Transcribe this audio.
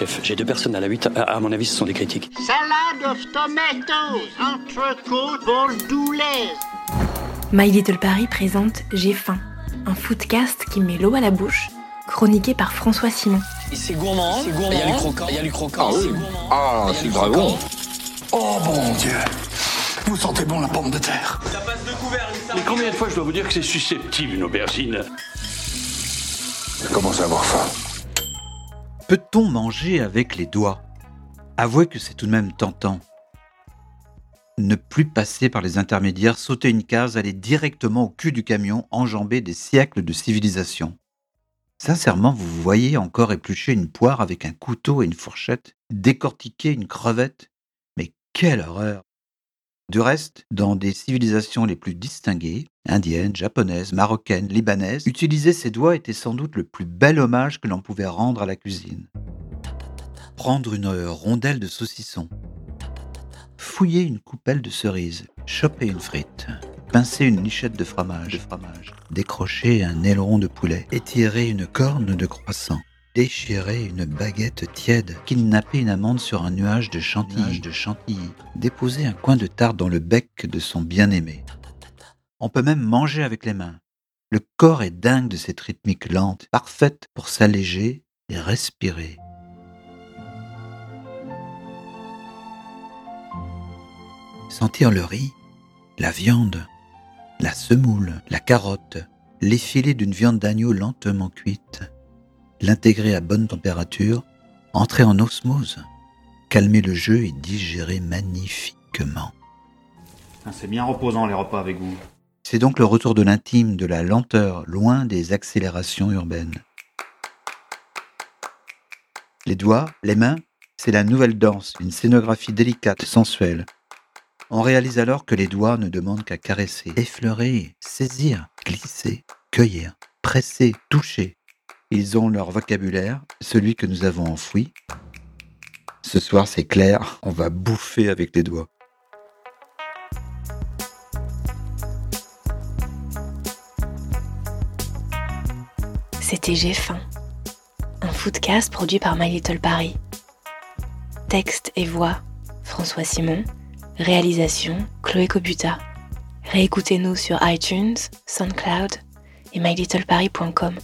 Chef, j'ai deux personnes à la 8. À, à mon avis, ce sont des critiques. Salade of tomatoes, entrecôte bordelaise. My Little Paris présente J'ai faim, un foodcast qui met l'eau à la bouche, chroniqué par François Simon. C'est gourmand, c'est gourmand. Il y a du croquant, il y a du croquant. Ah oui. Ah, c'est grave bon. Oh bon Dieu Vous sentez bon la pomme de terre Mais combien de fois je dois vous dire que c'est susceptible une aubergine? Je commence à avoir faim? Peut-on manger avec les doigts? Avouez que c'est tout de même tentant. Ne plus passer par les intermédiaires, sauter une case, aller directement au cul du camion, enjamber des siècles de civilisation. Sincèrement, vous voyez encore éplucher une poire avec un couteau et une fourchette, décortiquer une crevette? Mais quelle horreur Du reste, dans des civilisations les plus distinguées, indiennes, japonaises, marocaines, libanaises, utiliser ses doigts était sans doute le plus bel hommage que l'on pouvait rendre à la cuisine. Prendre une rondelle de saucisson, fouiller une coupelle de cerises, choper une frite, pincer une lichette de fromage, de fromage, décrocher un aileron de poulet, étirer une corne de croissant, déchirer une baguette tiède, kidnapper une amande sur un nuage de chantilly, de chantilly, déposer un coin de tarte dans le bec de son bien-aimé. On peut même manger avec les mains. Le corps est dingue de cette rythmique lente, parfaite pour s'alléger et respirer. Sentir le riz, la viande, la semoule, la carotte, l'effilé d'une viande d'agneau lentement cuite, l'intégrer à bonne température, entrer en osmose, calmer le jeu et digérer magnifiquement. Ah, C'est bien reposant les repas avec vous. C'est donc le retour de l'intime, de la lenteur, loin des accélérations urbaines. Les doigts, les mains, c'est la nouvelle danse, une scénographie délicate, sensuelle. On réalise alors que les doigts ne demandent qu'à caresser, effleurer, saisir, glisser, cueillir, presser, toucher. Ils ont leur vocabulaire, celui que nous avons enfoui. Ce soir, c'est clair, on va bouffer avec les doigts. C'était J'ai faim, un foodcast produit par My Little Paris. Texte et voix François Simon, réalisation Chloé Cobuta. Réécoutez-nous sur iTunes, SoundCloud et mylittleparis.com.